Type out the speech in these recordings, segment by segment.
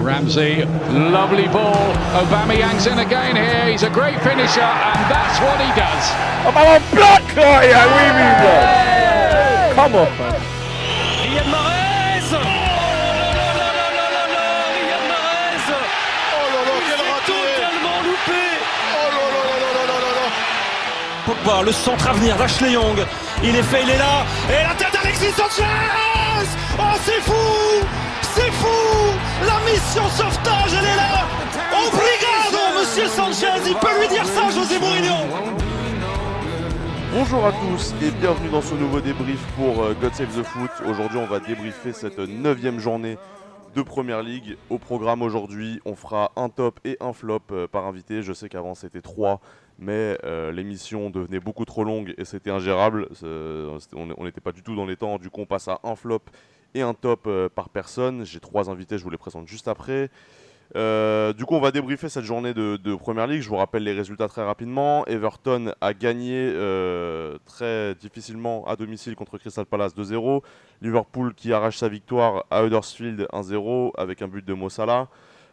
Ramsey, lovely ball. Aubameyang's in again here. He's a great finisher, and that's what he does. Oh, ballon bloc oh, yeah, oui, oui, Come on, man. Oh Oh Oh Pogba, le centre à venir d'Ashley Young. Il est fait, il est là. Et la tête d'Alexis Sanchez Oh, C'est fou La mission sauvetage, elle est là Obrigado, monsieur Sanchez Il peut lui dire ça, José Mourinho Bonjour à tous et bienvenue dans ce nouveau débrief pour euh, God Save the Foot. Aujourd'hui, on va débriefer cette neuvième journée de Première Ligue. Au programme aujourd'hui, on fera un top et un flop euh, par invité. Je sais qu'avant c'était trois, mais euh, l'émission devenait beaucoup trop longue et c'était ingérable. On n'était pas du tout dans les temps. Du coup, on passe à un flop et un top euh, par personne. J'ai trois invités, je vous les présente juste après. Euh, du coup, on va débriefer cette journée de, Première Ligue. Je vous rappelle les résultats très rapidement. Everton a gagné euh, très difficilement à domicile contre Crystal Palace 2-0. Liverpool qui arrache sa victoire à Huddersfield 1-0 avec un but de Mo Salah.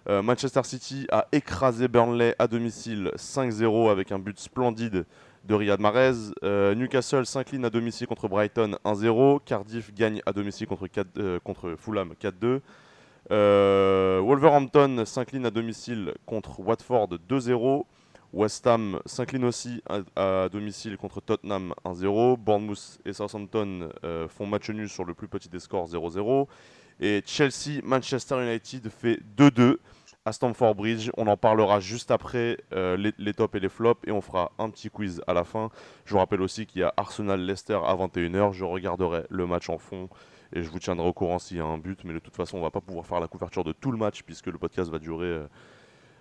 Euh, Manchester City a écrasé Burnley à domicile 5-0 avec un but splendide de Riyad Mahrez. Euh, Newcastle s'incline à domicile contre Brighton 1-0. Cardiff gagne à domicile contre, 4 euh, contre Fulham 4-2. Euh, Wolverhampton s'incline à domicile contre Watford 2-0. West Ham s'incline aussi à, à domicile contre Tottenham 1-0. Bournemouth et Southampton font match nul sur le plus petit des scores 0-0. Et Chelsea, Manchester United fait 2-2 à Stamford Bridge. On en parlera juste après euh, les, tops et les flops et on fera un petit quiz à la fin. Je vous rappelle aussi qu'il y a Arsenal-Leicester à 21h. Je regarderai le match en fond et je vous tiendrai au courant s'il y a un but. Mais de toute façon, on va pas pouvoir faire la couverture de tout le match puisque le podcast va durer. euh,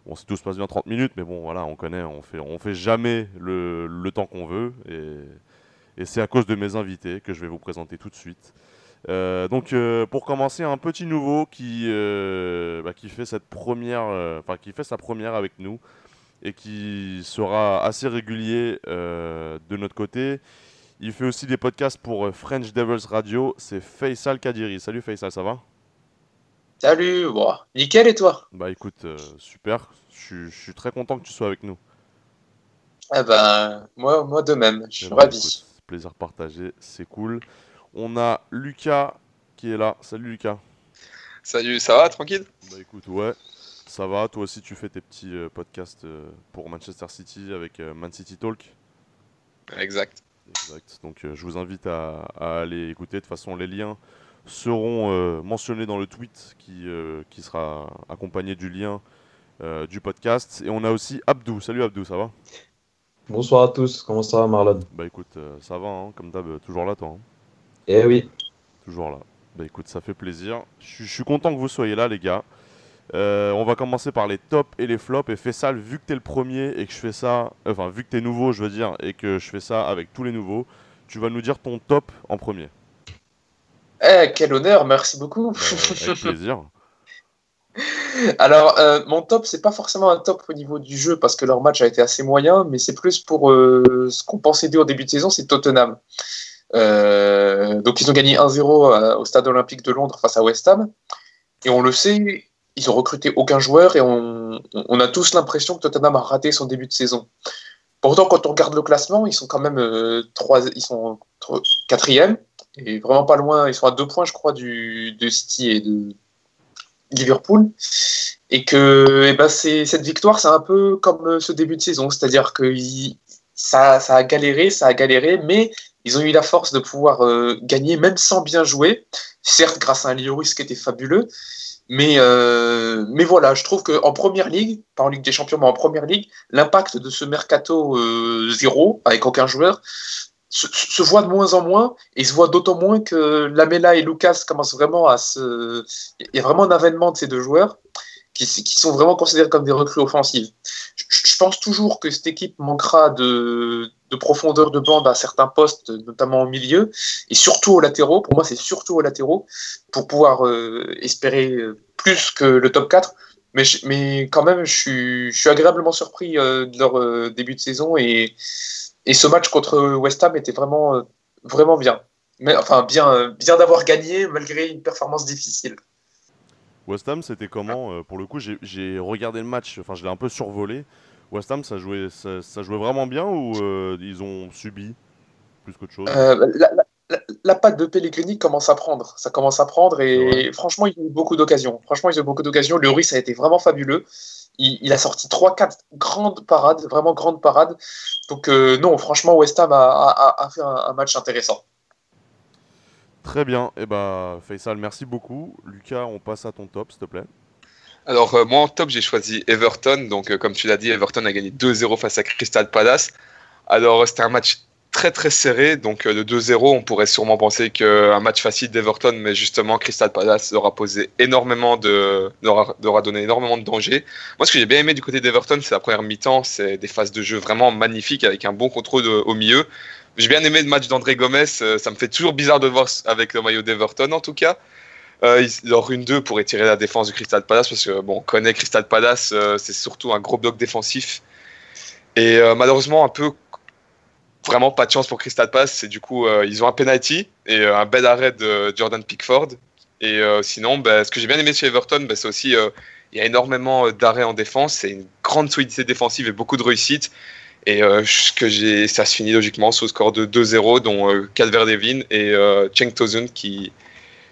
Bon, si tout se passe bien, 30 minutes, mais bon, voilà, on connaît, on fait, on fait jamais le, temps qu'on veut, et c'est à cause de mes invités que je vais vous présenter tout de suite. Euh, donc, euh, pour commencer, un petit nouveau qui, euh, bah, qui fait cette première, enfin, qui fait sa première avec nous et qui sera assez régulier de notre côté. Il fait aussi des podcasts pour French Devils Radio. C'est Faisal Kadiri. Salut Faisal, ça va? Salut, bon, nickel et toi? Bah écoute, super. Je suis- je suis très content que tu sois avec nous. Eh ben, moi, moi de même, je suis Eh ben, ravi. écoute, plaisir partagé, c'est cool. On a Lucas qui est là. Salut Lucas. Salut, ça va, tranquille? Bah écoute, ouais, ça va. Toi aussi, tu fais tes petits euh, podcasts euh, pour Manchester City avec euh, Man City Talk? Exact. Exact. Donc euh, je vous invite à, à aller écouter. De toute façon, les liens seront euh, mentionnés dans le tweet qui, euh, qui sera accompagné du lien euh, du podcast. Et on a aussi Abdou. Salut Abdou, ça va? Bonsoir à tous, comment ça va Marlon? Bah écoute, euh, ça va, hein, comme d'hab, toujours là toi. hein. Eh oui, Toujours là. Bah écoute, ça fait plaisir. Je suis- content que vous soyez là, les gars. Euh, on va commencer par les tops et les flops. Et fais ça, vu que t'es le premier et que je fais ça, enfin, vu que t'es nouveau, je veux dire, et que je fais ça avec tous les nouveaux, tu vas nous dire ton top en premier. Eh, quel honneur, merci beaucoup. Bah, avec plaisir. Alors, euh, mon top, c'est pas forcément un top au niveau du jeu parce que leur match a été assez moyen, mais c'est plus pour euh, ce qu'on pensait dire au début de saison, c'est Tottenham. Euh, donc, ils ont gagné 1-0 à- au stade olympique de Londres face à West Ham. Et on le sait, ils ont recruté aucun joueur et on, a tous l'impression que Tottenham a raté son début de saison. Pourtant, quand on regarde le classement, ils sont quand même euh, trois, ils sont quatrième et vraiment pas loin. Ils sont à deux points, je crois, du, de City et de Liverpool. Et que eh ben, cette victoire, c'est un peu comme euh, ce début de saison. C'est-à-dire que ça, ça a galéré, ça a galéré, mais ils ont eu la force de pouvoir euh, gagner même sans bien jouer. Certes, grâce à un Lloris qui était fabuleux. Mais, euh, mais voilà, je trouve qu'en première ligue, pas en Ligue des Champions, mais en première ligue, l'impact de ce mercato euh, zéro, avec aucun joueur, se, se voit de moins en moins, et se voit d'autant moins que Lamela et Lucas commencent vraiment à se. Il y a vraiment un avènement de ces deux joueurs qui, sont vraiment considérés comme des recrues offensives. Je, pense toujours que cette équipe manquera de, de profondeur de bande à certains postes, notamment au milieu, et surtout aux latéraux. Pour moi, c'est surtout aux latéraux, pour pouvoir euh, espérer euh, plus que le top 4. Mais, quand même, je suis, agréablement surpris euh, de leur début de saison et, ce match contre West Ham était vraiment, vraiment bien. Enfin, bien, bien d'avoir gagné malgré une performance difficile. West Ham, c'était comment euh, Pour le coup, j'ai- regardé le match, enfin, je l'ai un peu survolé. West Ham, ça jouait, ça, ça jouait vraiment bien ou euh, ils ont subi plus qu'autre chose? Euh, la, la- la- la patte de Pellegrini commence à prendre. Ça commence à prendre et franchement, il y a eu beaucoup d'occasions. Franchement, il y a eu beaucoup d'occasions. Le Russe a été vraiment fabuleux. Il, il a sorti 3-4 grandes parades, vraiment grandes parades. Donc, euh, non, franchement, West Ham a, a- a- a fait un, un match intéressant. Très bien. Et bah, Faisal, merci beaucoup. Lucas, on passe à ton top, s'il te plaît. Alors, euh, moi en top, j'ai choisi Everton. Donc, euh, comme tu l'as dit, Everton a gagné 2-0 face à Crystal Palace. Alors, euh, c'était un match très très serré. Donc, le 2-0, on pourrait sûrement penser qu'un match facile d'Everton, mais justement, Crystal Palace leur a posé énormément de. donné énormément de danger. Moi, ce que j'ai bien aimé du côté d'Everton, c'est la première mi-temps. C'est des phases de jeu vraiment magnifiques avec un bon contrôle au milieu. J'ai bien aimé le match d'André Gomez. euh, Ça me fait toujours bizarre de voir avec le maillot d'Everton, en tout cas. Euh, leur une 2 pour étirer la défense du Crystal Palace parce que bon, on connaît Crystal Palace, euh, c'est surtout un gros bloc défensif. Et euh, malheureusement, un peu vraiment pas de chance pour Crystal Palace. C'est du coup, ils ont un penalty et un bel arrêt de Jordan Pickford. Et sinon, ben, ce que j'ai bien aimé chez Everton, ben, c'est aussi il y a énormément d'arrêts en défense. C'est une grande solidité défensive et beaucoup de réussite. Et euh, ce que j'ai, ça se finit logiquement sous le score de 2-0, dont euh, Calvert-Levin et euh, Cenk Tosun qui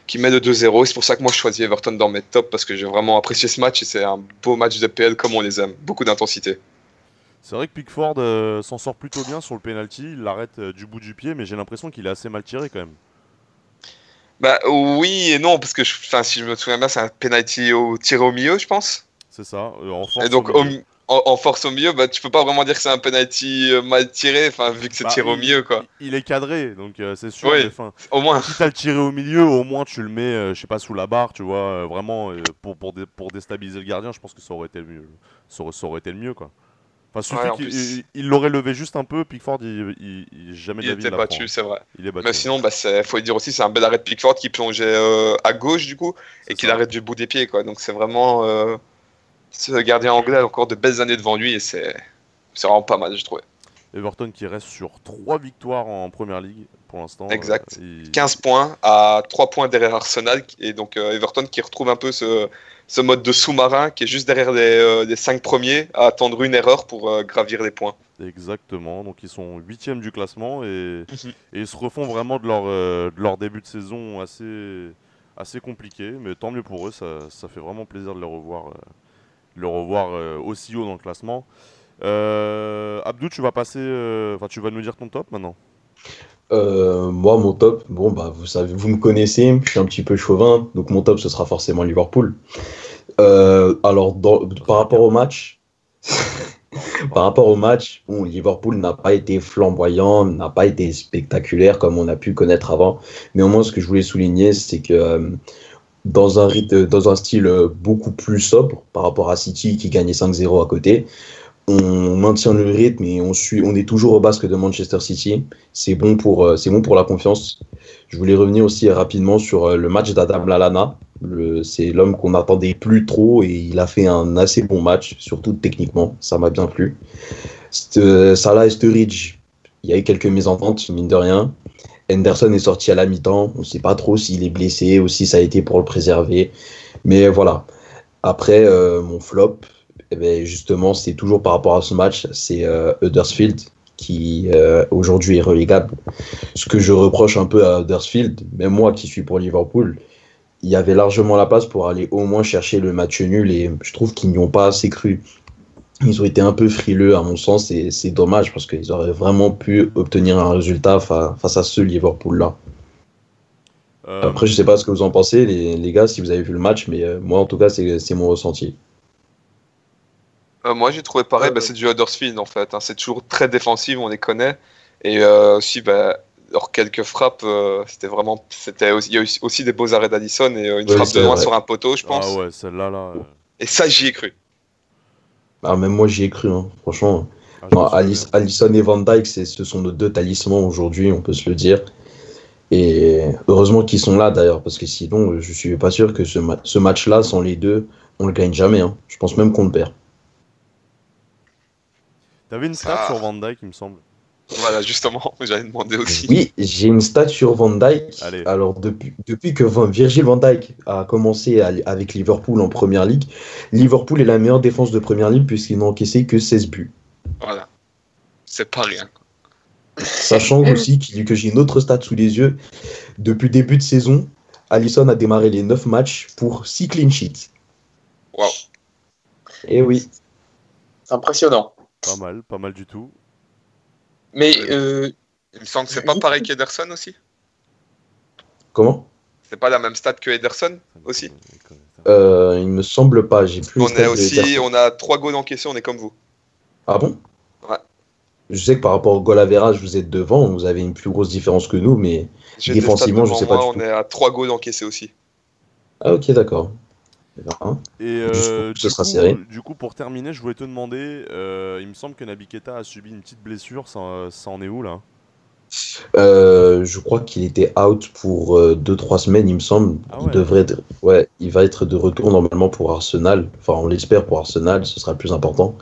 qui met le 2-0. C'est pour ça que moi je choisis Everton dans mes tops parce que j'ai vraiment apprécié ce match et c'est un beau match de PL comme on les aime. Beaucoup d'intensité. C'est vrai que Pickford euh, s'en sort plutôt bien sur le penalty. Il l'arrête du bout du pied, mais j'ai l'impression qu'il est assez mal tiré quand même. Bah oui et non parce que je- si je me souviens bien c'est un penalty au tiré au milieu je pense. C'est ça. en force et donc au au milieu. En, en force au milieu bah tu peux pas vraiment dire que c'est un penalty euh, mal tiré enfin vu que c'est Bah, tiré au il- milieu quoi. Il, est cadré, donc euh, c'est sûr. Oui. enfin, Au moins. si t'as le tiré au milieu, au moins tu le mets, euh, je sais pas, sous la barre, tu vois, euh, vraiment pour, pour, dé- pour déstabiliser le gardien. Je pense que ça aurait été le mieux. Ça aurait, ça aurait été le mieux, quoi. Enfin, suffit Ouais, en qu'il plus. il- l'aurait levé juste un peu. Pickford, il, il, il- jamais Il était battu c'est vrai. Il est battu. Mais sinon bah faut le dire aussi c'est un bel arrêt de Pickford qui plongeait à gauche du coup et C'est qu'il ça. arrête du bout des pieds quoi. Donc c'est vraiment ce gardien anglais a encore de belles années devant lui et c'est vraiment pas mal je trouvais. Everton qui reste sur 3 victoires en première ligue pour l'instant. Exact. euh, il- 15 points à 3 points derrière Arsenal et donc euh, Everton qui retrouve un peu ce, ce mode de sous-marin qui est juste derrière les, euh, les 5 premiers à attendre une erreur pour euh, gravir les points. Exactement, donc ils sont huitièmes du classement et, Mhm. et ils se refont vraiment de leur, euh, de leur début de saison assez, assez compliqué, mais tant mieux pour eux, ça, ça fait vraiment plaisir de les revoir, les revoir euh, aussi haut dans le classement. Euh, Abdou, tu vas passer, euh, enfin tu vas nous dire ton top maintenant. Moi, mon top, bon, bah, vous savez, vous me connaissez, je suis un petit peu chauvin, donc mon top, ce sera forcément Liverpool. Alors, par rapport au match, par rapport au match, bon, Liverpool n'a pas été flamboyant, n'a pas été spectaculaire comme on a pu connaître avant. Mais au moins, ce que je voulais souligner, c'est que dans un rythme, dans un style euh, beaucoup plus sobre par rapport à City qui gagnait 5-0 à côté, on maintient le rythme et on suit, on est toujours au basque de Manchester City. C'est bon pour, euh, bon pour la confiance. Je voulais revenir aussi rapidement sur euh, le match d'Adam Lallana. Le- C'est l'homme qu'on n'attendait plus trop et il a fait un assez bon match, surtout techniquement. Ça m'a bien plu. Salah et Sturridge, il y a eu quelques mésententes, mine de rien. Henderson est sorti à la mi-temps. On ne sait pas trop s'il est blessé ou si ça a été pour le préserver. Mais voilà. Après, euh, mon flop, eh ben, justement, c'est toujours par rapport à ce match. C'est euh, qui euh, aujourd'hui est relégable. Ce que je reproche un peu à Huddersfield, même moi qui suis pour Liverpool, il y avait largement la place pour aller au moins chercher le match nul et je trouve qu'ils n'y ont pas assez cru. Ils ont été un peu frileux à mon sens et c'est dommage parce qu'ils auraient vraiment pu obtenir un résultat fa- face à ce Liverpool-là. Euh, Après, je sais pas ce que vous en pensez, les, les gars, si vous avez vu le match, mais euh, moi en tout cas, c'est c'est mon ressenti. Euh, moi j'ai trouvé pareil, bah, c'est du Huddersfield en fait. hein. C'est toujours très défensif, on les connaît. Et euh, aussi, bah, leurs quelques frappes, euh, c'était vraiment. c'était aussi- Il y a eu aussi des beaux arrêts d'Addison et euh, une Ouais, frappe de loin vrai. sur un poteau, je pense. ah ouais, celle-là, là. euh, Et ça, j'y ai cru. Ah, même moi, j'y ai cru, hein, franchement. ah, Non. Alice- Alisson et Van Dyke, c'est- ce sont nos deux talismans aujourd'hui, on peut se le dire. Et heureusement qu'ils sont là d'ailleurs, parce que sinon, je suis pas sûr que ce, ma- ce match-là, sans les deux, on le gagne jamais. hein. Je pense même qu'on le perd. T'avais une stat Ah. sur Van Dyke, il me semble. Voilà, justement, j'allais demander aussi. Oui, j'ai une stat sur Van Dyke. Allez. Alors, depuis, depuis que Virgil Van Dyke a commencé à- avec Liverpool en première ligue, Liverpool est la meilleure défense de première ligue puisqu'ils n'ont encaissé que 16 buts. Voilà. C'est pas rien. Sachant aussi qu'il- que j'ai une autre stat sous les yeux. Depuis début de saison, Allison a démarré les 9 matchs pour 6 clean sheets. Waouh. Et oui. Impressionnant. Pas mal, pas mal du tout. Mais euh, Il me semble que c'est pas pareil qu'Ederson aussi. Comment? C'est pas la même stat que Ederson aussi. euh, Il me semble pas. J'ai plus. On est aussi, on a trois goals encaissés, on est comme vous. Ah bon? Ouais. Je sais que par rapport au goal average, vous êtes devant, vous avez une plus grosse différence que nous, mais. Défensivement, je sais pas moi, du on tout. est à trois goals encaissés aussi. Ah ok, d'accord. Et euh, du, sera coup, serré. du coup, pour terminer, je voulais te demander, euh, il me semble que Naby Keita a subi une petite blessure, ça, ça en est où là? Euh, je crois qu'il était out pour 2-3 semaines, il me semble. Ah Il devrait être... ouais, il va être de retour normalement pour Arsenal. Enfin, on l'espère pour Arsenal, ce sera le plus important.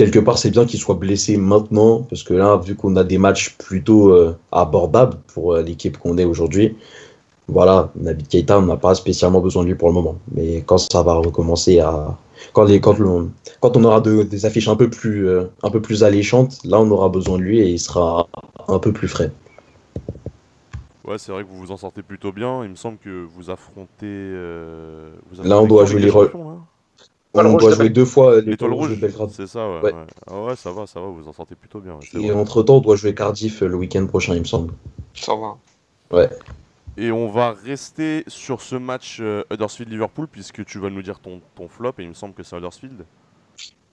Quelque part, c'est bien qu'il soit blessé maintenant, parce que là, vu qu'on a des matchs plutôt euh, abordables pour euh, l'équipe qu'on est aujourd'hui, voilà, Naby Keita, on n'a pas spécialement besoin de lui pour le moment. Mais quand ça va recommencer à. Quand, les, quand, le- quand on aura de- des affiches un peu, plus, euh, un peu plus alléchantes, là, on aura besoin de lui et il sera un peu plus frais. Ouais, c'est vrai que vous vous en sortez plutôt bien. Il me semble que vous affrontez. euh, vous Là, on doit jouer les rôles. Étoile on rouge doit jouer deux fois L'étoile l'étoile rouge rouge, de Belgrade. c'est ça, ouais, Ouais. ouais. Ah ouais, ça va, ça va, vous vous en sortez plutôt bien. ouais, Et vrai. entre temps, on doit jouer Cardiff euh, le week-end prochain, il me semble. Ça va. Et on va rester sur ce match euh, Huddersfield-Liverpool, puisque tu vas nous dire ton, ton flop, et il me semble que c'est Huddersfield.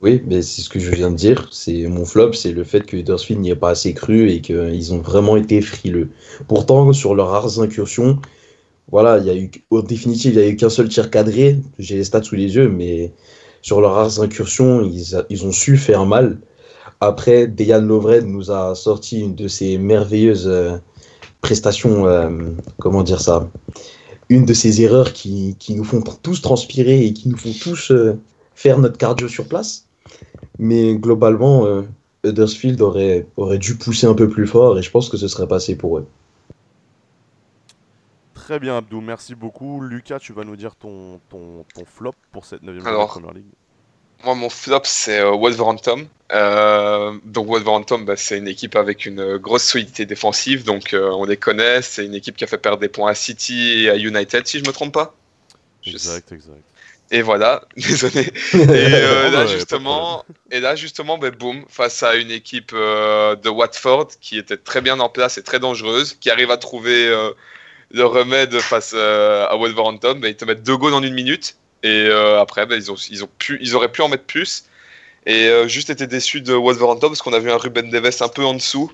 Oui, mais c'est ce que je viens de dire. C'est mon flop, c'est le fait que Huddersfield n'y ait pas assez cru et qu'ils ont vraiment été frileux. Pourtant, sur leurs rares incursions, voilà, il y a eu, en définitive, il n'y a eu qu'un seul tir cadré. J'ai les stats sous les yeux, mais sur leurs rares incursions, ils, a- ont su faire mal. Après, Dejan Lovren nous a sorti une de ses merveilleuses prestations, euh, comment dire ça, une de ces erreurs qui, qui nous font tous transpirer et qui nous font tous euh, faire notre cardio sur place. Mais globalement, euh, Huddersfield aurait, aurait dû pousser un peu plus fort et je pense que ce serait passé pour eux. Très bien, Abdou, merci beaucoup. Lucas, tu vas nous dire ton, ton, ton flop pour cette 9 journée de Alors, Première Ligue. Moi, mon flop, c'est euh, Wolverhampton. Euh, donc, Wolverhampton, bah, c'est une équipe avec une grosse solidité défensive. Donc, euh, on les connaît. C'est une équipe qui a fait perdre des points à City et à United, si je me trompe pas. Exact, exact. Et voilà, désolé. Et euh, bah, là, justement, et là, justement, ben, boum, face à une équipe euh, de Watford qui était très bien en place et très dangereuse, qui arrive à trouver euh, le remède face euh, à Wolverhampton, ben, ils te mettent deux goals en une minute. Et euh, après, ben, ils, ont, ils, ont pu, ils auraient pu en mettre plus. Et euh, juste été déçu de Wolverhampton parce qu'on a vu un Ruben Neves un peu en dessous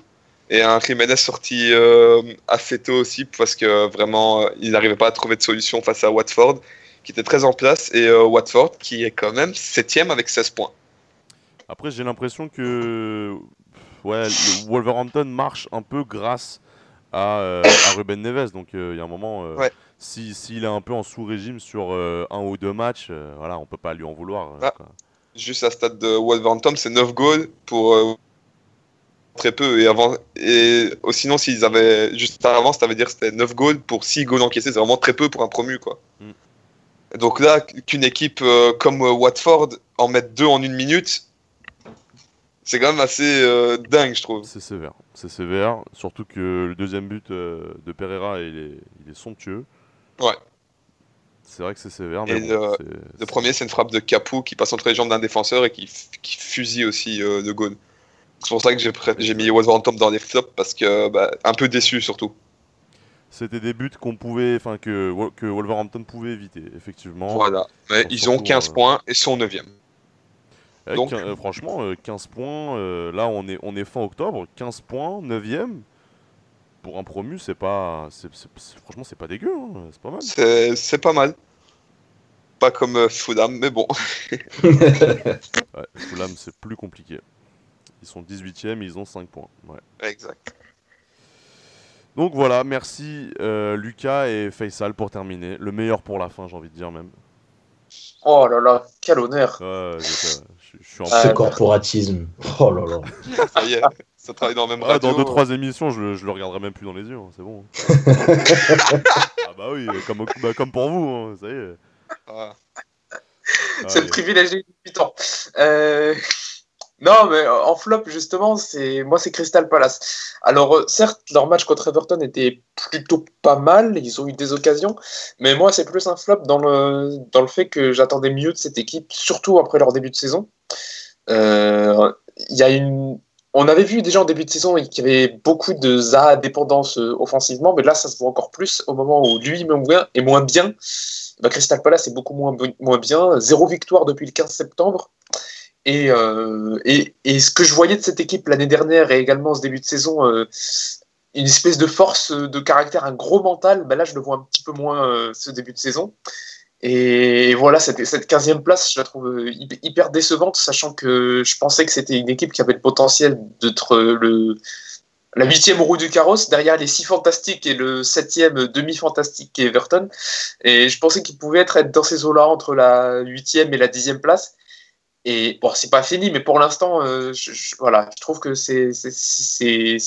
et un Jiménez sorti euh, assez tôt aussi parce que vraiment, euh, il n'arrivait pas à trouver de solution face à Watford qui était très en place, et euh, Watford qui est quand même septième avec 16 points. Après, j'ai l'impression que ouais, le Wolverhampton marche un peu grâce à, euh, à Ruben Neves. Donc, euh, il y a un moment, euh, Ouais. Si- s'il est un peu en sous-régime sur euh, un ou deux matchs, euh, voilà, on peut pas lui en vouloir. euh, Ah. quoi. Juste à stade de Wolverhampton, c'est 9 goals pour euh, très peu. Et, avant, et oh, sinon, s'ils avaient juste avant, ça veut dire que c'était 9 goals pour 6 goals encaissés. C'est vraiment très peu pour un promu. Quoi. Mm. Donc là, qu'une équipe comme Watford en mette 2 en une minute, c'est quand même assez dingue, je trouve. C'est sévère. C'est sévère. Surtout que le deuxième but de Pereira, il est, il est somptueux. Ouais. C'est vrai que c'est sévère. Et Mais bon, le- premier, c'est une frappe de Capou qui passe entre les jambes d'un défenseur et qui, qui fusille aussi euh, de Gaulle. C'est pour ça que j'ai mis Wolverhampton dans les flops parce que bah, un peu déçu surtout. C'était des buts qu'on pouvait, enfin que, que Wolverhampton pouvait éviter, effectivement. Voilà. Mais ils ont surtout, 15 euh, points et sont 9 Eh, Donc- euh, franchement, euh, 15 points, là on est, on est fin octobre, 15 points, 9ème. Pour un promu, c'est pas. c'est- franchement, c'est pas dégueu, hein, c'est pas mal. C'est pas mal. Pas comme euh, Fulham, mais bon. Ouais, Fulham, c'est plus compliqué. Ils sont 18ème, ils ont 5 points. Ouais. Exact. Donc voilà, merci euh, Lucas et Faisal pour terminer. Le meilleur pour la fin, j'ai envie de dire même. Oh là là, quel honneur. Ouais, je, sais, je- je suis en Ah, Ce corporatisme. Oh là là. Ça y est. Ça travaille dans la même Ah, radio. dans 2-3 émissions, je, le- je le regarderai même plus dans les yeux, hein, c'est bon. ah bah oui, comme, bah, comme pour vous, hein, ça y est. Ah. C'est le privilège des débutants. Euh, Non, mais en flop, justement, c'est moi, c'est Crystal Palace. Alors, euh, certes, leur match contre Everton était plutôt pas mal, ils ont eu des occasions, mais moi, c'est plus un flop dans le, dans le fait que j'attendais mieux de cette équipe, surtout après leur début de saison. Euh, Il y a une... On avait vu déjà en début de saison qu'il y avait beaucoup de dépendance euh, offensivement, mais là, ça se voit encore plus au moment où lui est moins- bien. Bah, Crystal Palace est beaucoup moins, bien. Zéro victoire depuis le 15 septembre. Et, euh, et, ce que je voyais de cette équipe l'année dernière et également ce début de saison, euh, une espèce de force de caractère, un gros mental, bah là je le vois un petit peu moins ce début de saison. Et voilà, cette, cette 15e place, je la trouve euh, hyp- hyper décevante, sachant que je pensais que c'était une équipe qui avait le potentiel d'être euh, le, la huitième roue du carrosse, derrière les six fantastiques et le septième demi-fantastique qui est Everton. Et je pensais qu'il pouvait être, dans ces eaux-là entre la huitième et la dixième place. Et bon, c'est pas fini, mais pour l'instant, euh, je, voilà, je trouve que c'est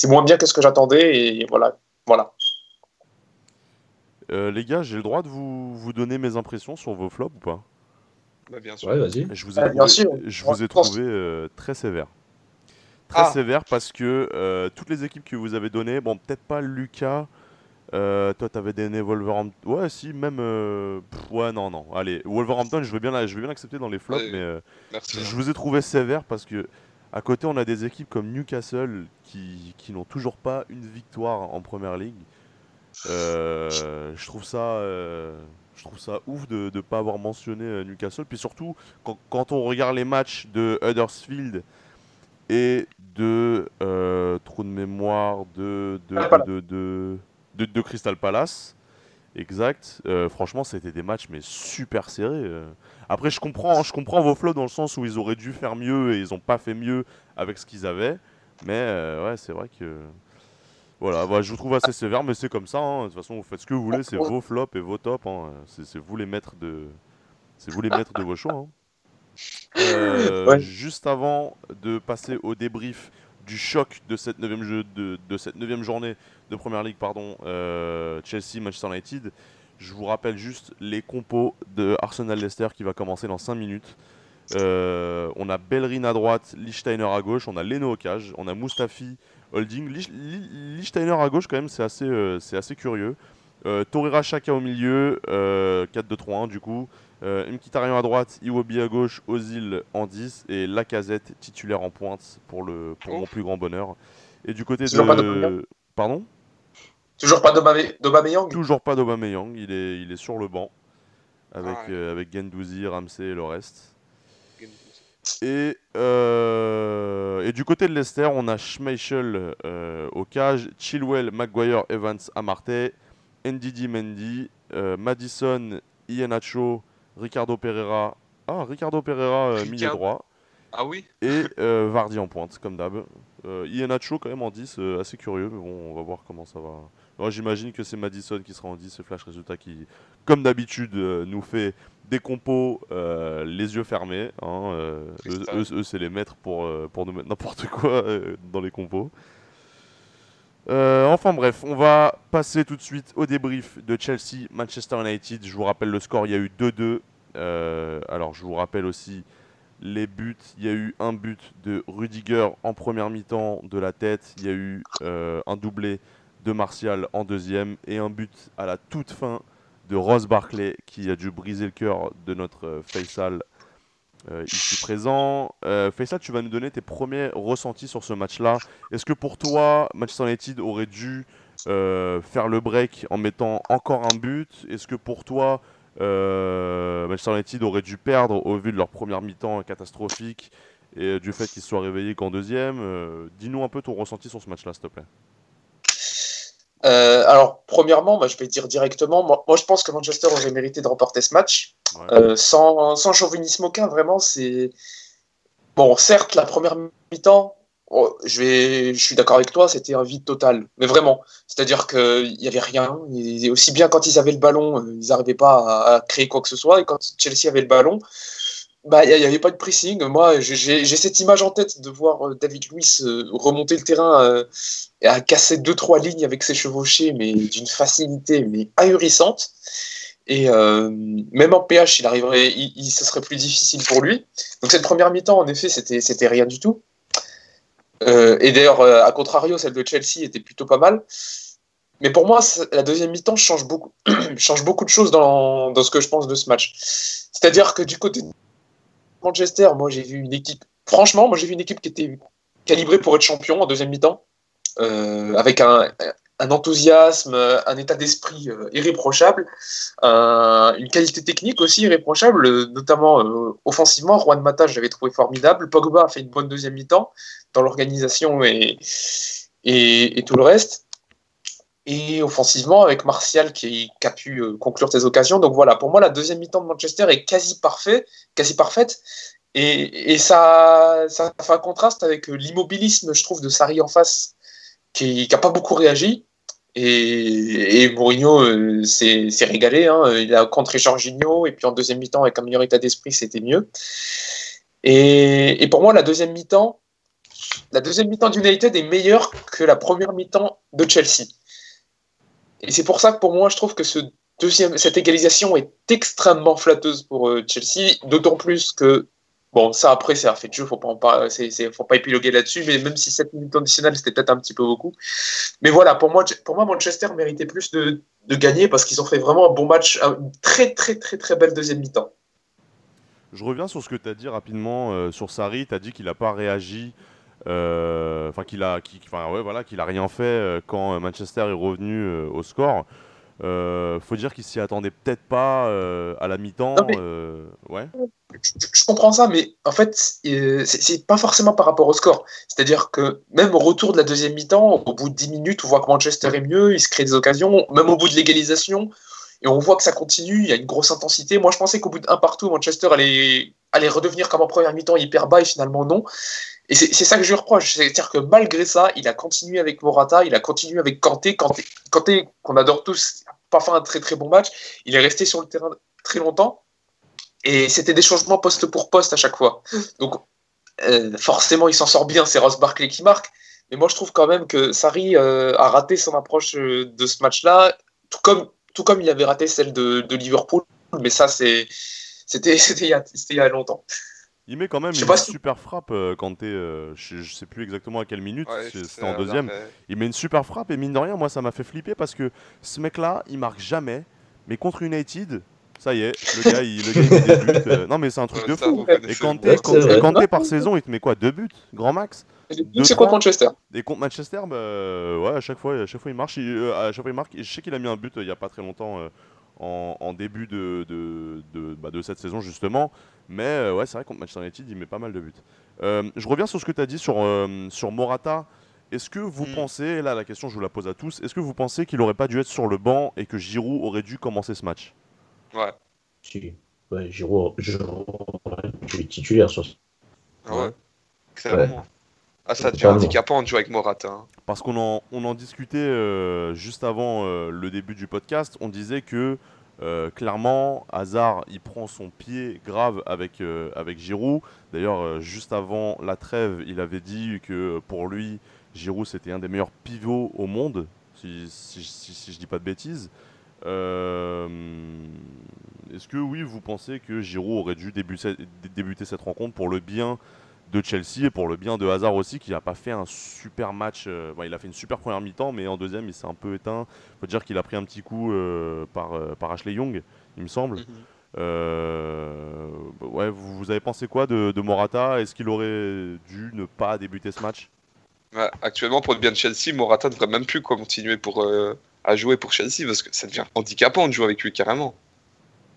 moins bien que ce que j'attendais. Et voilà, voilà. Euh, les gars, j'ai le droit de vous, vous donner mes impressions sur vos flops ou pas? Bah, bien sûr. Ouais, vas-y. Je vous ai Ah, trouvé, bien sûr. je vous ai Je pense- trouvé euh, très sévère. Très Ah. sévère parce que euh, toutes les équipes que vous avez données, bon, peut-être pas Lucas. euh, toi, t'avais donné Wolverhampton. Ouais, si, même. euh, pff, ouais, non, non. Allez, Wolverhampton, je veux bien, la- je veux bien l'accepter dans les flops, Ouais. mais euh, Merci. je vous ai trouvé sévère parce que à côté, on a des équipes comme Newcastle qui, qui n'ont toujours pas une victoire en première ligue. Euh, je trouve ça, euh, je trouve ça ouf de ne pas avoir mentionné euh, Newcastle. Puis surtout, quand, quand on regarde les matchs de Huddersfield et de euh, trou de mémoire de de, Crystal de, de, de- de Crystal Palace. Exact. Franchement, c'était des matchs mais super serrés. Après, je comprends, hein, je comprends vos flops dans le sens où ils auraient dû faire mieux et ils n'ont pas fait mieux avec ce qu'ils avaient. Mais ouais, c'est vrai que voilà, bah, je vous trouve assez sévère, mais c'est comme ça. hein. De toute façon, vous faites ce que vous voulez, c'est vos flops et vos tops. hein. C'est vous les maîtres de, c'est vous les maîtres de vos choix. hein. Euh, Ouais. Juste avant de passer au débrief du choc de cette neuvième jeu de, de cette neuvième journée de Première Ligue, pardon, euh, Chelsea Manchester United. Je vous rappelle juste les compos de Arsenal Leicester qui va commencer dans 5 minutes. Euh, on a Bellerin à droite, Lichtsteiner à gauche, on a Leno au cage, on a Mustafi holding. Lich- Li- Lichtsteiner à gauche quand même c'est assez, euh, c'est assez curieux. Euh, Torreira Chaka au milieu, euh, 4-2-3-1 du coup. Euh, Mkhitaryan à droite, Iwobi à gauche, Ozil en 10 et Lacazette titulaire en pointe pour, le, pour Oh. mon plus grand bonheur. Et du côté Toujours pas de... d'Aubameyang Pardon? Toujours pas d'Aubameyang. Toujours pas d'Aubameyang, il est, il est sur le banc avec, Ah ouais. euh, avec Gendouzi, Ramsey et le reste. Et, euh, et du côté de Leicester, on a Schmeichel euh, au cage, Chilwell, Maguire, Evans Marseille, Ndidi Mendy, euh, Madison, Iheanacho, Ricardo Pereira. Ah, Ricardo Pereira, euh, milieu droit. Ah oui Et Vardy en pointe, comme d'hab. Iheanacho quand même en 10, euh, assez curieux, mais bon, on va voir comment ça va. J'imagine que c'est Madison qui sera en 10, ce flash résultat qui, comme d'habitude, euh, nous fait des compos euh, les yeux fermés. hein, euh, eux, Cristal. eux- eux, c'est les maîtres pour, euh, pour nous mettre n'importe quoi dans les compos. Enfin bref, on va passer tout de suite au débrief de Chelsea-Manchester United. Je vous rappelle le score, il y a eu 2-2. Euh, alors je vous rappelle aussi les buts. Il y a eu un but de Rudiger en première mi-temps de la tête. Il y a eu un doublé de Martial en deuxième et un but à la toute fin de Ross Barclay qui a dû briser le cœur de notre euh, Faisal euh, ici présent. Euh, Faisal, tu vas nous donner tes premiers ressentis sur ce match-là. Est-ce que pour toi, Manchester United aurait dû euh, faire le break en mettant encore un but? Est-ce que pour toi, Manchester United aurait dû perdre au vu de leur première mi-temps catastrophique et du fait qu'ils se soient réveillés qu'en deuxième? Dis-nous un peu ton ressenti sur ce match-là, s'il te plaît. Euh, alors, premièrement, je vais dire directement, moi, moi, je pense que Manchester aurait mérité de remporter ce match. Ouais. Euh, sans, sans chauvinisme aucun, vraiment, c'est. Bon, certes, la première mi-temps, oh, je, vais, je suis d'accord avec toi, c'était un vide total. Mais vraiment, c'est-à-dire qu'il n'y avait rien. Et aussi bien quand ils avaient le ballon, euh, ils n'arrivaient pas à, à créer quoi que ce soit. Et quand Chelsea avait le ballon, bah, il n'y avait pas de pressing. Moi, j'ai cette image en tête de voir David Luiz remonter le terrain et à casser deux trois lignes avec ses chevauchés, mais d'une facilité mais ahurissante. Et même en PH, il arriverait, il, ce serait plus difficile pour lui. Donc cette première mi-temps, en effet, c'était c'était rien du tout. et d'ailleurs, à contrario, celle de Chelsea était plutôt pas mal. Mais pour moi, la deuxième mi-temps change beaucoup, change beaucoup de choses dans, dans, ce que je pense de ce match. C'est-à-dire que du côté Manchester, moi j'ai vu une équipe, franchement, moi j'ai vu une équipe qui était calibrée pour être champion en deuxième mi-temps, euh, avec un, enthousiasme, un état d'esprit euh, irréprochable, un, une qualité technique aussi irréprochable, notamment euh, offensivement. Juan Mata, j'avais trouvé formidable. Pogba a fait une bonne deuxième mi-temps dans l'organisation et tout le reste et offensivement avec Martial qui, a pu euh, conclure ses occasions. Donc voilà, pour moi, la deuxième mi-temps de Manchester est quasi, parfait, quasi parfaite. Et, et ça, ça, fait un contraste avec euh, l'immobilisme, je trouve, de Sarri en face, qui n'a pas beaucoup réagi. Et, et Mourinho euh, s'est régalé. Hein. Il a contré Jorginho, et puis en deuxième mi-temps, avec un meilleur état d'esprit, c'était mieux. Et, et, pour moi, la deuxième mi-temps, la deuxième mi-temps d'United est meilleure que la première mi-temps de Chelsea. Et c'est pour ça que pour moi, je trouve que ce deuxième, cette égalisation est extrêmement flatteuse pour euh, Chelsea, d'autant plus que, bon, ça après, c'est un fait de jeu, faut pas, faut pas épiloguer là-dessus, mais même si 7 minutes additionnelles, c'était peut-être un petit peu beaucoup. Mais voilà, pour moi, pour moi Manchester méritait plus de, de gagner parce qu'ils ont fait vraiment un bon match, une très, très, très, très belle deuxième mi-temps. Je reviens sur ce que tu as dit rapidement euh, sur Sarri. Tu as dit qu'il n'a pas réagi enfin qu'il a, ouais, voilà, qu'il a rien fait euh, quand Manchester est revenu euh, au score. faut dire qu'il s'y attendait peut-être pas à la mi-temps. ouais. Je, comprends ça, mais en fait, c'est pas forcément par rapport au score. C'est-à-dire que même au retour de la deuxième mi-temps, au bout de 10 minutes, on voit que Manchester est mieux, il se crée des occasions, même au bout de l'égalisation, et on voit que ça continue, il y a une grosse intensité. Moi, je pensais qu'au bout d'un partout, Manchester allait, allait redevenir comme en première mi-temps hyper bas, et finalement non. Et c'est ça que je lui reproche. C'est-à-dire que malgré ça, il a continué avec Morata, il a continué avec Kanté. Kanté, Kanté qu'on adore tous, pas fait un très très bon match. Il est resté sur le terrain très longtemps. Et c'était des changements poste pour poste à chaque fois. Donc, euh, forcément, il s'en sort bien. C'est Ross Barkley qui marque. Mais moi, je trouve quand même que Sarri euh, a raté son approche euh, de ce match-là, tout comme, tout comme il avait raté celle de, de Liverpool. Mais ça, c'était il, il y a longtemps. Il met quand même une super frappe euh, quand euh, je, sais plus exactement à quelle minute, c'était en deuxième. Il met une super frappe et mine de rien, moi ça m'a fait flipper parce que ce mec-là, il marque jamais, mais contre United, ça y est, le gars, il, le met des buts. Euh, non mais c'est un truc de fou. Et Kanté, par saison, il te met quoi Deux buts, grand max? C'est contre Manchester. Et contre Manchester, bah, ouais, à chaque fois, à chaque fois il marche. à chaque fois il marque. je sais qu'il a mis un but il y a pas très longtemps en, début de, de, bah, de, cette saison justement. Mais euh, ouais, c'est vrai contre Manchester United, il met pas mal de buts. Euh, je reviens sur ce que tu as dit sur, euh, sur Morata. Est-ce que vous mm. pensez, là la question je vous la pose à tous, est-ce que vous pensez qu'il aurait pas dû être sur le banc et que Giroud aurait dû commencer ce match? Ouais. Si. Ouais, Giroud, aurait dû être titulaire sur ce ah ouais. Clairement. Ah, ça devient handicapant de jouer avec Morata. Hein. Parce qu'on en, on en discutait juste avant le début du podcast. On disait que euh, clairement, Hazard, il prend son pied grave avec, euh, avec Giroud. D'ailleurs, euh, juste avant la trêve, il avait dit que pour lui, Giroud, c'était un des meilleurs pivots au monde, si, si, si, je dis pas de bêtises. Est-ce que oui, vous pensez que Giroud aurait dû débuter, débuter cette rencontre pour le bien de Chelsea et pour le bien de Hazard aussi, qui n'a pas fait un super match. Euh, il a fait une super première mi-temps, mais en deuxième, il s'est un peu éteint. Il faut dire qu'il a pris un petit coup euh, par, euh, par Ashley Young, il me semble. Mhm. ouais, vous, avez pensé quoi de, Morata? Est-ce qu'il aurait dû ne pas débuter ce match? Actuellement, pour le bien de Chelsea, Morata ne devrait même plus continuer pour, à jouer pour Chelsea parce que ça devient handicapant de jouer avec lui carrément.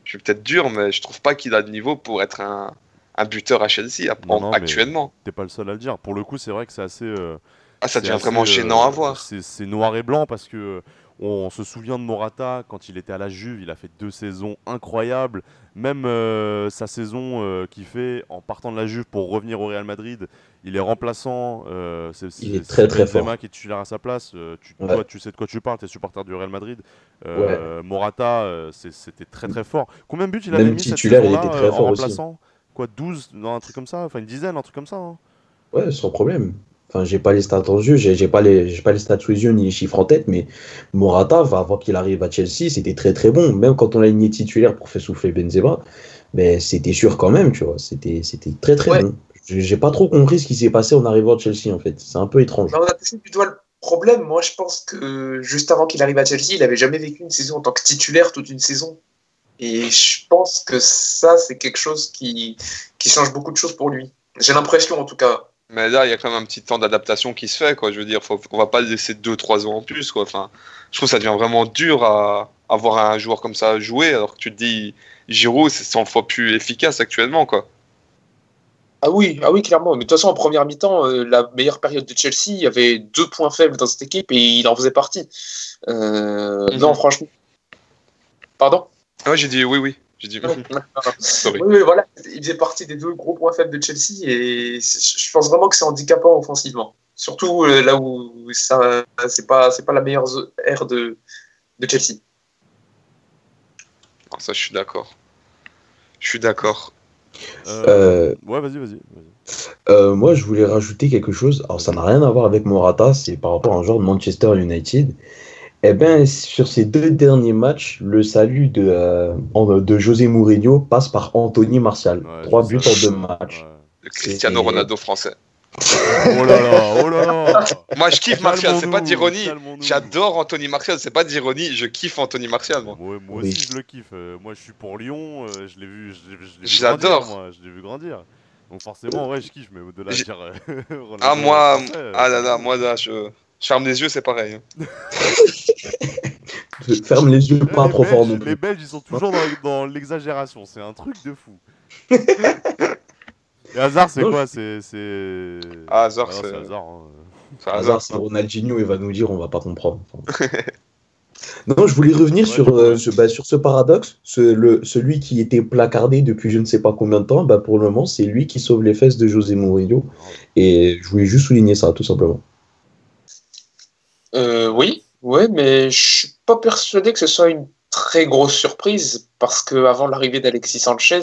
Je suis peut-être dur, mais je trouve pas qu'il a le niveau pour être un, un buteur à Chelsea non, actuellement. T'es pas le seul à le dire. Pour le coup, c'est vrai que c'est assez. Euh, ah, ça devient vraiment gênant à euh, voir. C'est noir et blanc parce que on, se souvient de Morata quand il était à la Juve, il a fait deux saisons incroyables. Même euh, sa saison qu'il fait en partant de la Juve pour revenir au Real Madrid, il est remplaçant. c'est il est très très fort. qui est titulaire à sa place. tu, toi, tu sais de quoi tu parles, tu es supporter du Real Madrid. Morata, c'était très très fort. Combien de buts il avait mis cette saison-là en remplaçant? Quoi 12 Non, un truc comme ça Enfin, une dizaine, un truc comme ça. hein. Ouais, sans problème. Enfin, j'ai pas les stats en yeux, j'ai pas les, j'ai pas les stats sous les yeux ni les chiffres en tête, mais Morata, avant qu'il arrive à Chelsea, c'était très très bon. Même quand on l'a aligné titulaire pour faire souffler Benzema, mais c'était sûr quand même, tu vois. C'était, c'était très très Ouais. bon. J'ai pas trop compris ce qui s'est passé en arrivant à Chelsea, en fait. C'est un peu étrange. On a touché du doigt le problème. Moi, je pense que juste avant qu'il arrive à Chelsea, il avait jamais vécu une saison en tant que titulaire toute une saison. Et je pense que ça, c'est quelque chose qui, qui change beaucoup de choses pour lui. J'ai l'impression, en tout cas. Mais là, il y a quand même un petit temps d'adaptation qui se fait, quoi. Je veux dire, faut, on va pas le laisser 2-3 ans en plus, quoi. Enfin, je trouve que ça devient vraiment dur à, à voir un joueur comme ça jouer, alors que tu te dis, Giroud, c'est 100 fois plus efficace actuellement, quoi. Ah oui, ah oui, clairement. Mais de toute façon, en première mi-temps, euh, la meilleure période de Chelsea, il y avait deux points faibles dans cette équipe et il en faisait partie. Euh, Mhm. Non, franchement. Pardon? Ah ouais, j'ai dit oui, oui. J'ai dit. Oui, oui, voilà, il faisait partie des deux gros points faibles de Chelsea et je pense vraiment que c'est handicapant offensivement. Surtout euh, là où ça, c'est pas, c'est pas la meilleure ère de, de Chelsea. Ça, je suis d'accord. Je suis d'accord. Euh, Euh, Ouais, vas-y, vas-y. Euh, moi, je voulais rajouter quelque chose. Alors, ça n'a rien à voir avec Morata, c'est par rapport à un joueur de Manchester United. Eh bien, sur ces deux derniers matchs, le salut de, euh, de José Mourinho passe par Anthony Martial. Ouais, Trois buts en deux matchs. Ouais. Le Cristiano Ronaldo français. Oh là là, oh là là Moi, je kiffe Martial, c'est pas d'ironie. J'adore Anthony Martial, c'est pas d'ironie, je kiffe Anthony Martial, moi. Ouais, moi Oui. aussi, je le kiffe. Euh, moi, je suis pour Lyon. euh, je l'ai vu, je l'ai- je l'ai vu Je l'adore. l'ai vu grandir. Donc forcément, ouais, je kiffe. Mais au-delà de dire. Ah, moi, ah là là, moi là, je je ferme les yeux, c'est pareil. hein. Ferme les yeux pas trop fort Les. Belges, ils sont toujours dans, dans l'exagération. C'est un truc de fou. Et hasard, c'est quoi C'est. Ah, Hazard, Ah c'est- hasard. hein. C'est Hasard, hasard. c'est Ronaldinho, il va nous dire, on va pas comprendre. non, je voulais revenir Ouais, sur, euh, ce, bah, sur ce paradoxe. Ce, le, celui qui était placardé depuis je ne sais pas combien de temps, bah, pour le moment, c'est lui qui sauve les fesses de José Mourinho. Et je voulais juste souligner ça, tout simplement. Euh, oui, ouais, mais je suis pas persuadé que ce soit une très grosse surprise parce que avant l'arrivée d'Alexis Sanchez,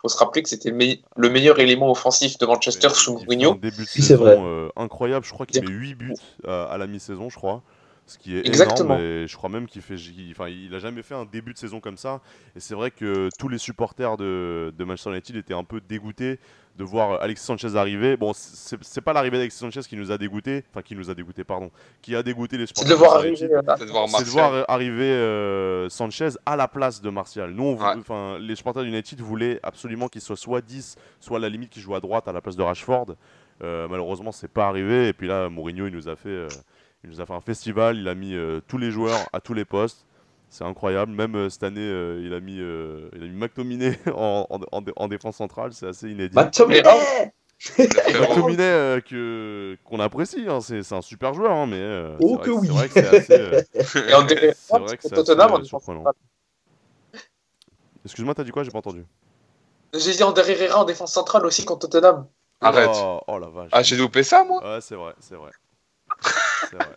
faut se rappeler que c'était le, me- le meilleur élément offensif de Manchester Mais sous il Mourinho. un début de c'est saison vrai. euh, incroyable. Je crois qu'il met 8 buts à, à la mi-saison, je crois. Ce qui est Exactement. énorme. Et je crois même qu'il fait. il- Enfin, il a jamais fait un début de saison comme ça. Et c'est vrai que tous les supporters de, de Manchester United étaient un peu dégoûtés de voir Alexis Sanchez arriver. Bon, c'est c'est pas l'arrivée d'Alexis Sanchez qui nous a dégoûtés. Enfin, qui nous a dégoûtés, pardon. Qui a dégoûté les C'est supporters de C'est de voir C'est de voir arriver euh, Sanchez à la place de Martial. Nous, on Ouais. les supporters d'United voulaient absolument qu'il soit soit 10, soit à la limite qu'il joue à droite à la place de Rashford. Euh, malheureusement, c'est pas arrivé. Et puis là, Mourinho, il nous a fait, euh, il nous a fait un festival. Il a mis euh, tous les joueurs à tous les postes. C'est incroyable. Même euh, cette année, euh, il a mis, euh, il a mis McTominay en, en- en dé- en défense centrale. C'est assez inédit. McTominay. McTominay euh, que qu'on apprécie. hein. C'est c'est un super joueur, hein, mais euh, Oh c'est que vrai oui. c'est vrai que c'est assez. euh, Et C'est vrai que c'est Tottenham, assez, en défense surprenant. centrale. Excuse-moi, t'as dit quoi? J'ai pas entendu. J'ai dit André Herrera en défense centrale aussi contre Tottenham. Arrête. Oh, oh la vache. Ah, j'ai loupé ça, moi? Ouais, c'est vrai, c'est vrai. C'est vrai.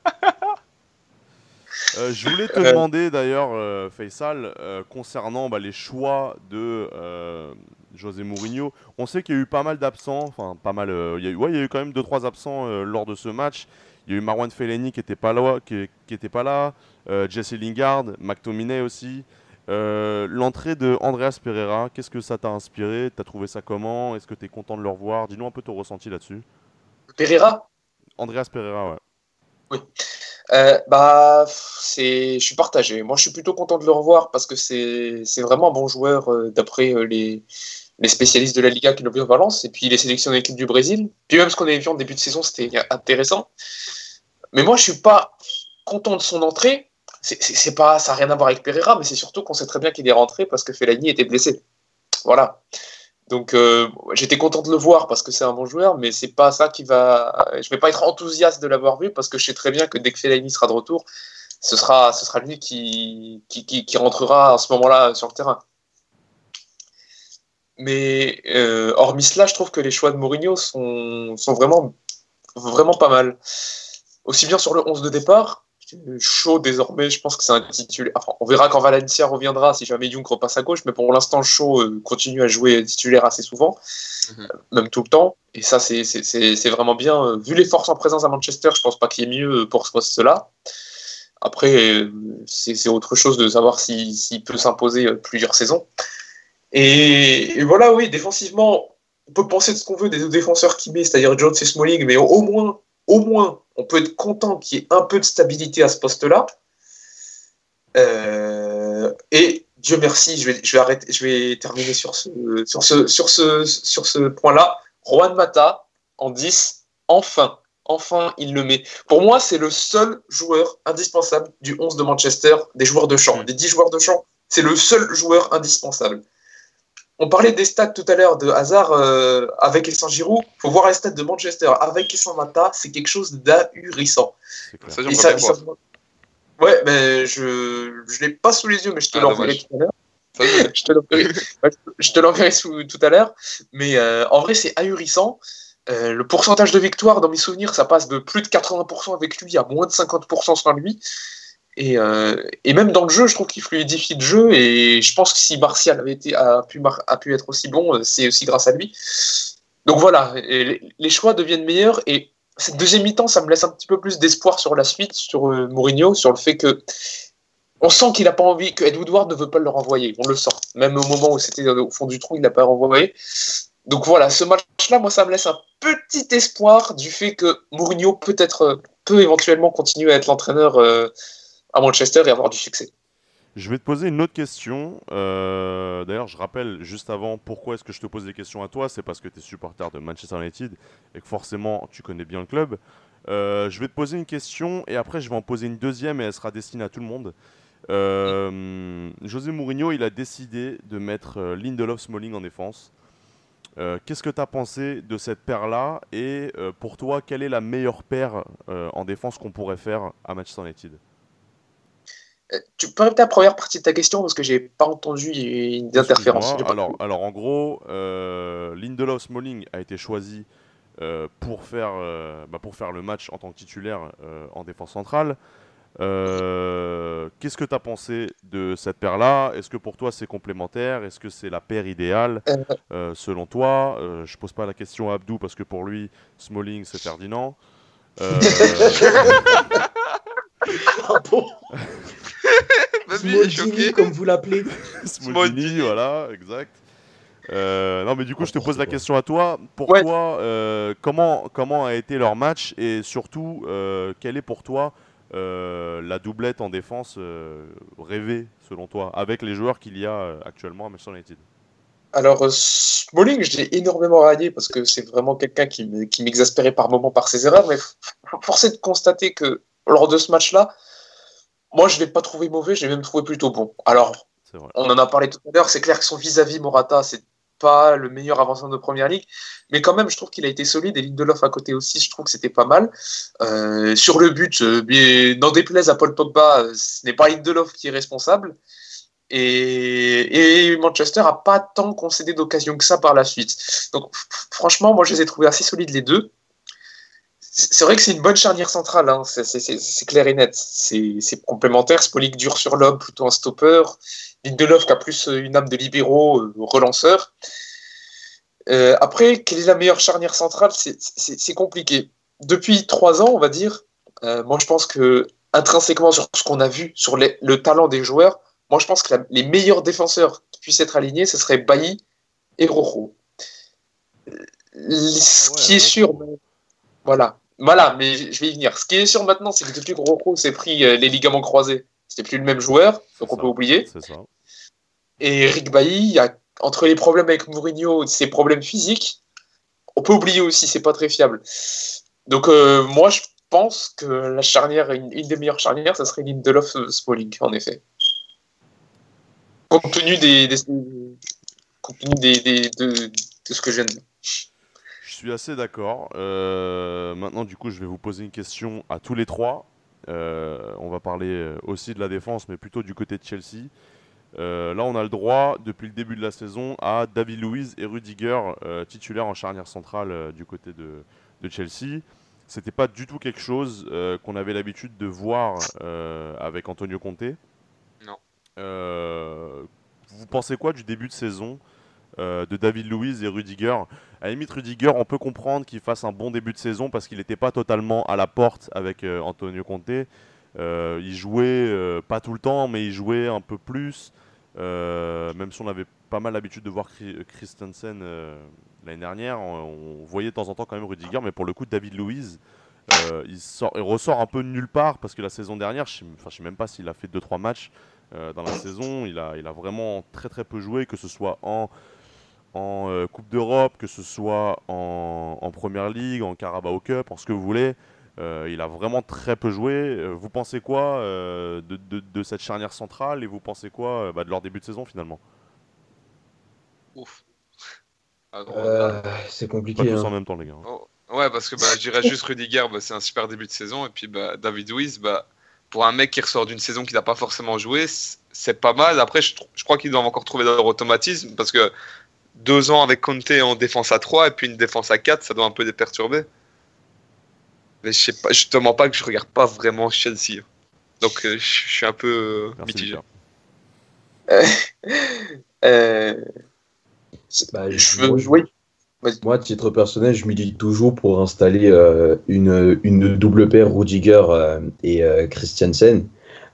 Euh, je voulais te Euh. demander d'ailleurs, euh, Faisal, euh, concernant bah, les choix de euh, José Mourinho. On sait qu'il y a eu pas mal d'absents, enfin pas mal. euh, il y a eu, ouais, il y a eu quand même 2-3 absents euh, lors de ce match. Il y a eu Marwan Fellaini qui était pas là, qui, qui était pas là, euh, Jesse Lingard, McTominay aussi. Euh, L'entrée de Andreas Pereira, qu'est-ce que ça t'a inspiré? T'as trouvé ça comment? Est-ce que t'es content de le revoir? Dis-nous un peu ton ressenti là-dessus. Pereira? Andreas Pereira, ouais. Euh, bah, c'est, je suis partagé. Moi, je suis plutôt content de le revoir parce que c'est, vraiment un bon joueur euh, d'après euh, les, les spécialistes de la Liga qui l'ont vu en Valence et puis il est sélectionné équipe du Brésil. Puis même ce qu'on avait vu en début de saison, c'était intéressant. Mais moi, je suis pas content de son entrée. C'est pas, ça n'a rien à voir avec Pereira, mais c'est surtout qu'on sait très bien qu'il est rentré parce que Fellaini était blessé. Voilà. Donc euh, j'étais content de le voir parce que c'est un bon joueur, mais c'est pas ça qui va. Je vais pas être enthousiaste de l'avoir vu parce que je sais très bien que dès que Fellaini sera de retour, ce sera, lui qui, qui, qui, qui rentrera à ce moment-là sur le terrain. Mais euh, hormis cela, je trouve que les choix de Mourinho sont, sont vraiment, vraiment pas mal. Aussi bien sur le 11 de départ chaud désormais, je pense que c'est un titulaire. Enfin, on verra quand Valencia reviendra si jamais Young repasse à gauche, mais pour l'instant, chaud euh, continue à jouer titulaire assez souvent, Mhm. euh, même tout le temps. Et ça, c'est- c'est c'est- c'est vraiment bien. Euh, Vu les forces en présence à Manchester, je pense pas qu'il y ait mieux pour ce poste-là. Après, c'est c'est autre chose de savoir s'il peut s'imposer plusieurs saisons. Et, et voilà, oui, défensivement, on peut penser de ce qu'on veut des deux défenseurs qui met, c'est-à-dire Jones et Smalling, mais au, au moins, au moins, on peut être content qu'il y ait un peu de stabilité à ce poste-là. Euh, et Dieu merci, je vais, je vais arrêter, je vais terminer sur ce, sur ce, sur ce, sur ce point-là. Juan Mata en 10, enfin, enfin il le met. Pour moi, c'est le seul joueur indispensable du 11 de Manchester, des joueurs de champ, des 10 joueurs de champ. C'est le seul joueur indispensable. On parlait des stats tout à l'heure de Hazard euh, avec et sans Giroud. Il faut voir les stats de Manchester avec et sans Mata. C'est quelque chose d'ahurissant. C'est clair. Ça, ça- ça-. Ouais, mais je je l'ai pas sous les yeux, mais je te Ah, l'enverrai tout à l'heure. Je- te l'enverrai- tout à l'heure. Mais euh, en vrai, c'est ahurissant. Euh, le pourcentage de victoire, dans mes souvenirs, ça passe de plus de 80% avec lui à moins de 50% sans lui. Et, euh, et même dans le jeu, je trouve qu'il fluidifie le jeu. Et je pense que si Martial avait été, a, pu, a pu être aussi bon, euh, c'est aussi grâce à lui. Donc voilà, les, choix deviennent meilleurs. Et cette deuxième mi-temps, ça me laisse un petit peu plus d'espoir sur la suite, sur euh, Mourinho, sur le fait que on sent qu'il n'a pas envie, que Ed Woodward ne veut pas le renvoyer. On le sent. Même au moment où c'était au fond du trou, il n'a pas renvoyé. Donc voilà, ce match-là, moi, ça me laisse un petit espoir du fait que Mourinho peut être, euh, peut éventuellement continuer à être l'entraîneur Manchester et avoir du succès. Je vais te poser une autre question. Euh, D'ailleurs, je rappelle juste avant pourquoi est-ce que je te pose des questions à toi. C'est parce que tu es supporter de Manchester United et que forcément tu connais bien le club. Euh, je vais te poser une question et après je vais en poser une deuxième et elle sera destinée à tout le monde. Euh, José Mourinho, il a décidé de mettre Lindelof Smalling en défense. Qu'est-ce que tu as pensé de cette paire-là Et pour toi, quelle est la meilleure paire en défense qu'on pourrait faire à Manchester United? Tu peux répéter la première partie de ta question parce que j'ai pas entendu une interférence. Alors, alors en gros, euh, Lindelof Smalling a été choisi euh, pour, faire, euh, bah, pour faire le match en tant que titulaire euh, en défense centrale. Euh, Qu'est-ce que tu as pensé de cette paire-là? Est-ce que pour toi c'est complémentaire? Est-ce que c'est la paire idéale Euh. euh, selon toi? Euh, Je pose pas la question à Abdou parce que pour lui, Smalling c'est Ferdinand. Euh, Ah bon? Smodini, comme vous l'appelez. Smodini, voilà, exact. Euh, non, mais du coup, je te pose la question à toi. Pour Ouais. toi, euh, comment, comment a été leur match et surtout, euh, quelle est pour toi euh, la doublette en défense euh, rêvée, selon toi, avec les joueurs qu'il y a euh, actuellement à Manchester United? Alors, Smalling, je l'ai énormément raillé parce que c'est vraiment quelqu'un qui me- qui m'exaspérait par moments par ses erreurs, mais f- force est de constater que lors de ce match-là, moi, je ne l'ai pas trouvé mauvais, je l'ai même trouvé plutôt bon. Alors, on en a parlé tout à l'heure, c'est clair que son vis-à-vis Morata, c'est pas le meilleur avancement de première ligue, mais quand même, je trouve qu'il a été solide et Lindelof à côté aussi, je trouve que c'était pas mal. Euh, sur le but, euh, n'en déplaise à Paul Pogba, euh, ce n'est pas Lindelof qui est responsable. Et, et Manchester a pas tant concédé d'occasions que ça par la suite. Donc, franchement, moi, je les ai trouvés assez solides les deux. C'est vrai que c'est une bonne charnière centrale, hein, c'est- clair et net. C'est complémentaire. Spolik dur sur l'homme, plutôt un stopper. Lindelof qui a plus euh, une âme de libéraux, euh, relanceur. Euh, après, quelle est la meilleure charnière centrale? C'est- compliqué. Depuis trois ans, on va dire, euh, moi je pense que intrinsèquement sur ce qu'on a vu, sur les- le talent des joueurs, moi je pense que la- les meilleurs défenseurs qui puissent être alignés, ce serait Bailly et Rojo. Ce Ah ouais, qui est sûr, mais- voilà, voilà, mais je vais y venir. Ce qui est sûr maintenant, c'est que depuis que Rojo s'est pris euh, les ligaments croisés, c'était plus le même joueur, donc on ça. peut oublier. Ça. Et Eric Bailly, entre les problèmes avec Mourinho ses problèmes physiques, on peut oublier aussi, c'est pas très fiable. Donc euh, moi, je pense que la charnière, une, une des meilleures charnières, ça serait Lindelof Smalling, en effet. Compte tenu des, des- compte tenu des, des- de, de ce que je viens de dire. Je suis assez d'accord. Euh, maintenant, du coup, je vais vous poser une question à tous les trois. Euh, on va parler euh, aussi de la défense, mais plutôt du côté de Chelsea. Euh, là, on a le droit, depuis le début de la saison, à David Luiz et Rudiger, titulaires en charnière centrale du côté de, de Chelsea. c'était pas du tout quelque chose qu'on avait l'habitude de voir avec Antonio Conte. Non. Vous pensez quoi du début de saison de David Luiz et Rudiger À la limite, Rudiger, on peut comprendre qu'il fasse un bon début de saison parce qu'il n'était pas totalement à la porte avec euh, Antonio Conte. Euh, il jouait euh, pas tout le temps, mais il jouait un peu plus. Euh, même si on avait pas mal l'habitude de voir Chri- Christensen euh, l'année dernière, on, voyait de temps en temps quand même Rudiger, mais pour le coup, David Luiz, euh, il, sort, il ressort un peu de nulle part parce que la saison dernière, je je sais même pas s'il a fait 2-3 matchs euh, dans la saison, il a, il a vraiment très très peu joué, que ce soit en, en euh, Coupe d'Europe, que ce soit en, en Première Ligue, en Carabao Cup, en ce que vous voulez. Euh, il a vraiment très peu joué. Euh, vous pensez quoi euh, de, de- de cette charnière centrale et vous pensez quoi euh, bah, de leur début de saison finalement? Ouf. Ah, Euh, c'est Pas compliqué. tous hein. en même temps, les gars. Oh, Ouais, parce que bah, je dirais juste Rudiger, bah, c'est un super début de saison. Et puis bah, David Luiz, bah, pour un mec qui ressort d'une saison qu'il n'a pas forcément joué, c'est pas mal. Après, je crois qu'ils doivent encore trouver leur automatisme parce que deux ans avec Conte en défense à 3 et puis une défense à 4, ça doit un peu les perturber. Mais je sais pas, je te mens pas que je regarde pas vraiment Chelsea. Donc euh, je suis un peu euh, Merci, mitigé. Euh, Bah, je veux moi, jouer. Moi, à titre personnel, je milite toujours pour installer euh, une, une double paire Rudiger euh, et euh, Christiansen.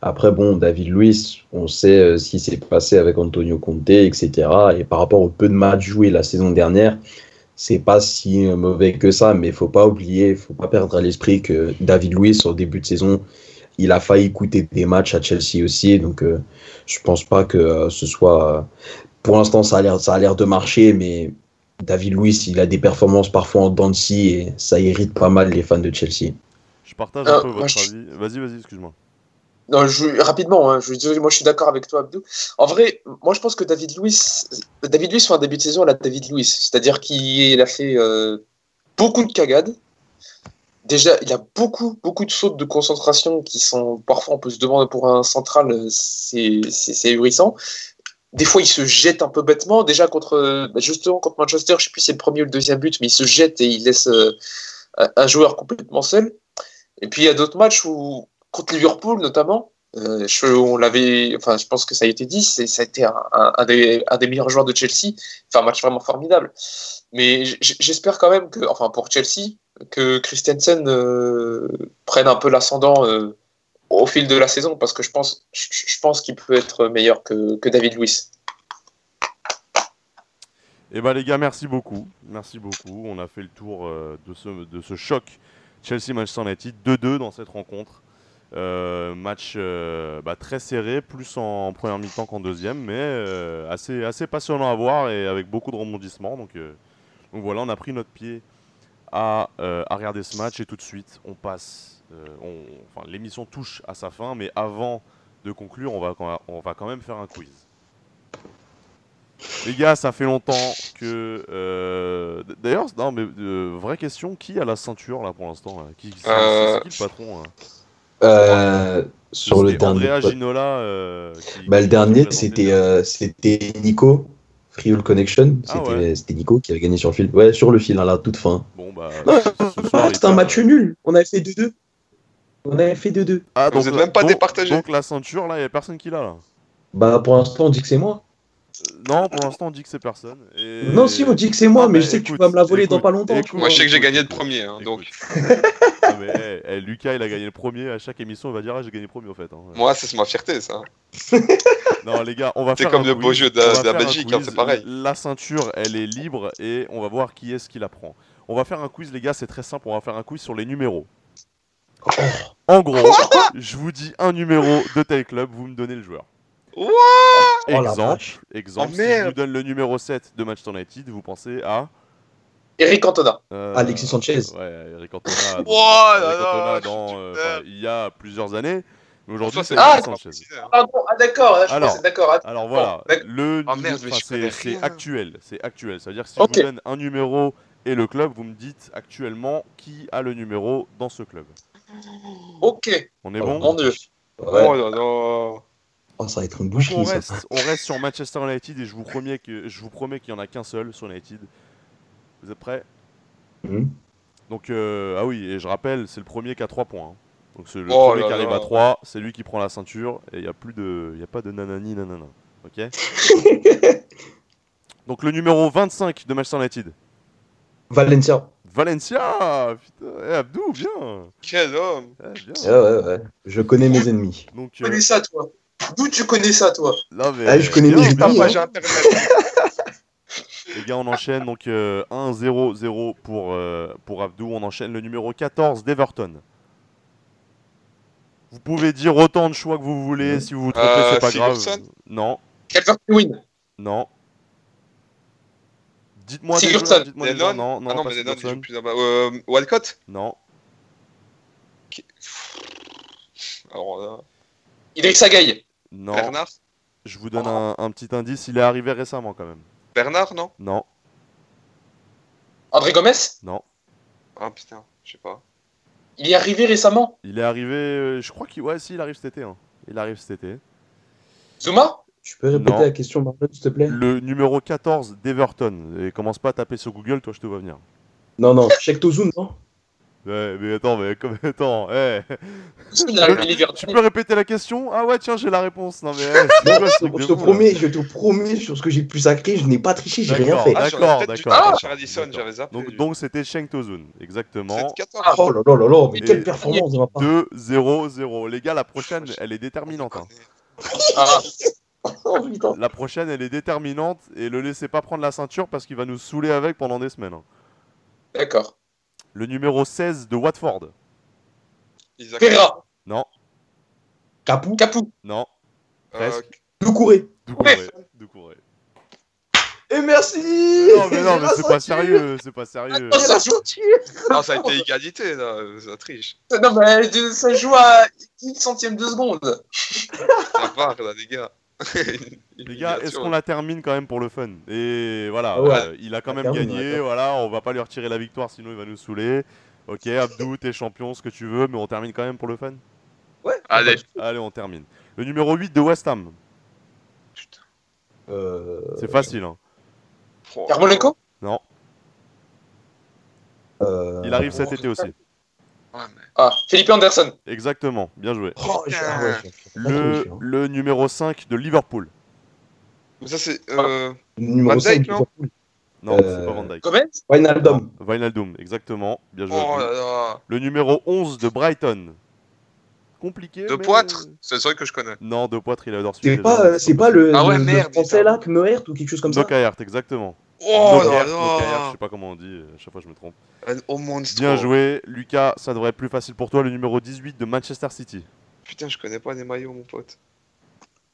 Après, bon, David Luiz, on sait euh, ce qui s'est passé avec Antonio Conte, etc. Et par rapport au peu de matchs joués la saison dernière, c'est pas si euh, mauvais que ça, mais il faut pas oublier, faut pas perdre à l'esprit que David Luiz, au début de saison, il a failli coûter des matchs à Chelsea aussi. Donc, euh, je pense pas que euh, ce soit. euh, pour l'instant, ça a l'air, ça a l'air de marcher, mais David Luiz, il a des performances parfois en dents de scie et ça irrite pas mal les fans de Chelsea. Je partage un peu votre avis. Vas-y, vas-y, excuse-moi. Non, rapidement, hein, je, moi je suis d'accord avec toi, Abdou. En vrai, moi je pense que David Luiz, David Luiz fait un début de saison à David Luiz, c'est-à-dire qu'il a fait euh, beaucoup de cagades. Déjà, il a beaucoup, beaucoup de sautes de concentration qui sont parfois on peut se demander pour un central, euh, c'est ahurissant. Des fois, il se jette un peu bêtement. Déjà contre, bah, justement contre Manchester, je sais plus si c'est le premier ou le deuxième but, mais il se jette et il laisse euh, un joueur complètement seul. Et puis il y a d'autres matchs où contre Liverpool notamment, euh, je, on l'avait, enfin, je pense que ça a été dit, c'est, ça a été un, des, meilleurs joueurs de Chelsea. Enfin, un match vraiment formidable. Mais j'espère quand même que, enfin, pour Chelsea, que Christensen euh, prenne un peu l'ascendant euh, au fil de la saison, parce que je pense, je, pense qu'il peut être meilleur que, que David Luiz. Et bah les gars, merci beaucoup. Merci beaucoup. On a fait le tour de, ce, de ce choc Chelsea-Manchester United. 2-2 dans cette rencontre. Euh, match euh, bah, très serré, plus en première mi-temps qu'en deuxième, mais euh, assez, assez passionnant à voir et avec beaucoup de rebondissements. Donc, euh, donc voilà, on a pris notre pied à, euh, à regarder ce match et tout de suite, on passe. euh, enfin, L'émission touche à sa fin, mais avant de conclure, on va, on va quand même faire un quiz. Les gars, ça fait longtemps que. euh, D'ailleurs, non, mais euh, vraie question qui a la ceinture là pour l'instant c'est, Euh, qui le patron Euh, sur le dernier, Andrea Ginola. euh, qui- bah, le dernier, c'était euh, c'était Nico, Freehold Connection. Ah C'était ouais. Nico qui a gagné sur le fil. Ouais, sur le fil à la toute fin. Bon, bah. C'était un match nul. On avait fait 2-2. On avait fait 2-2. Ah, Vous donc, êtes la- même pas donc- départagé. Donc la ceinture là, il n'y a personne qui l'a là. Bah, pour l'instant, on dit que c'est moi. Non, pour l'instant, on dit que c'est personne. et- Non, si, on dit que c'est moi, Ah, mais bah, je sais que tu vas me la voler dans pas longtemps. tu écoute. vois. Moi, je sais que j'ai gagné le premier, hein, donc mais, Lucas, il a gagné le premier. À chaque émission, il va dire Ah, j'ai gagné le premier au fait. hein. moi, c'est ma fierté, ça. Non, les gars, on va C'est faire. comme un le beau jeu de- va de la Belgique, hein, c'est pareil. La ceinture, elle est libre et on va voir qui est-ce qui la prend. On va faire un quiz, les gars, c'est très simple. On va faire un quiz sur les numéros. En gros, je vous dis un numéro de tel club, vous me donnez le joueur. What? la Exemple, vache. exemple Oh, si je vous donne le numéro 7 de Manchester United, vous pensez à. Eric Cantona. euh, Alexis Sanchez. Ouais, Eric Cantona. Oh Eric dans, euh, il y a plusieurs années. Mais aujourd'hui, c'est Ah, Alexis Sanchez. Pardon, ah, d'accord, je Alors. d'accord. ah, Alors voilà, d'accord. le Ah, c'est actuel, c'est actuel. Ça veut dire que si Ok. je vous donne un numéro et le club, vous me dites actuellement qui a le numéro dans ce club. Ok, On est Oh, bon mon Dieu. Ouais. Oh là là. Oh, ça va être une boucherie, on ça. reste, on reste sur Manchester United et je vous promets que je vous promets qu'il y en a qu'un seul sur United. Vous êtes prêts? Mhm. Donc, euh, ah oui, et je rappelle, c'est le premier qui a 3 points. hein. Donc, c'est le Oh premier là qui arrive là. à 3, c'est lui qui prend la ceinture, et il n'y a plus de. Il a pas de nanani nanana. Ok? Donc, le numéro 25 de Manchester United. Valencia. Valencia Putain, eh, Abdou, bien Quel homme Eh, bien. Ouais, ouais, ouais. Je connais mes ennemis. Donc, Tu euh, connais ça, toi D'où tu connais ça, toi là, mais, Ah, je connais bien, mes hein. j'ai un périmètre. Les gars, on enchaîne donc euh, 1-0-0 pour, euh, pour Abdou. On enchaîne le numéro 14 d'Everton. Vous pouvez dire autant de choix que vous voulez. Si vous vous trompez, Euh, c'est pas grave. Sigurdsson Non, Calvert-Lewin. non. Dites-moi des Sigurdsson. Lennon Non, non, Ah non, pas mais Lennon plus. Euh, Walcott Non, Alors là, Idriss Agaï. Non. Bernard Je vous donne un, un petit indice. Il est arrivé récemment quand même. Bernard, non? Non, André Gomez? non. Ah putain, je sais pas. Il est arrivé récemment? Il est arrivé. euh, je crois qu'il. Ouais, si, il arrive cet été. hein. Il arrive cet été. Zuma? Tu peux répéter Non. la question, Marlon, s'il te plaît? Le numéro 14 d'Everton. Et commence pas à taper sur Google, toi, je te vois venir. Non, non, check Tozun, non? Ouais, mais attends, mais comme attends, eh. Arrivé l'hiver Tu peux répéter la question? Ah ouais, tiens, j'ai la réponse. Non mais eh, c'est quoi Je te fou, là? promets, je te promets sur ce que j'ai pu sacrer, je n'ai pas triché, j'ai rien fait. Ah, D'accord, d'accord. D'accord. j'avais zappé. Donc donc c'était Sheng Tozun, exactement. 14. Ah, Oh là là là là, mais Et- quelle performance de ma part 2-0-0. Les gars, la prochaine, elle est déterminante. hein. Ah, Oh La prochaine, elle est déterminante et le laissez pas prendre la ceinture parce qu'il va nous saouler avec pendant des semaines. hein. d'accord. Le numéro 16 de Watford. Isaac. Pereira. Non, Capou Capou. non, Euh, presque. Doucouré Doucouré. Doucouré. Et merci Non mais non, mais c'est pas sérieux, c'est pas sérieux. Attends, ça joue. Non, ça a été égalité, là. Ça triche. Non, mais ça joue à 10 centièmes de seconde. Ça part, là, les gars. Les gars, est-ce qu'on la termine quand même pour le fun? Et voilà, Ah ouais. euh, il a quand même termine, gagné, voilà, on va pas lui retirer la victoire sinon il va nous saouler. Ok, Abdou, t'es champion, ce que tu veux, mais on termine quand même pour le fun? Ouais Allez. Allez, on termine. Le numéro 8 de West Ham, Euh... c'est facile. Hein. Yarmolenko Non, euh, il arrive cet été aussi. Ouais, mais- Ah, Philippe Anderson. Exactement, bien joué. Oh, je- ah Le, hein. le numéro 5 de Liverpool. Mais ça, c'est. Euh... Numéro Van 5, Dijk, non Non, Euh, c'est pas Van Dijk. Gomez. Wijnaldum. Wijnaldum, exactement, bien joué. Oh là là. Le numéro 11 de Brighton. Compliqué. De mais- Poitre C'est seul que je connais. Non, de Poitre, il adore C'est celui pas, euh, c'est pas le, Ah ouais, le- le merde, français là, Knoert ou quelque chose comme ça Nokaert, exactement. Oh là Nokaert, je sais pas comment on dit, euh, à chaque fois je me trompe. Un Au monstre. Bien joué, Lucas, ça devrait être plus facile pour toi, le numéro 18 de Manchester City. Putain, je connais pas les maillots, mon pote.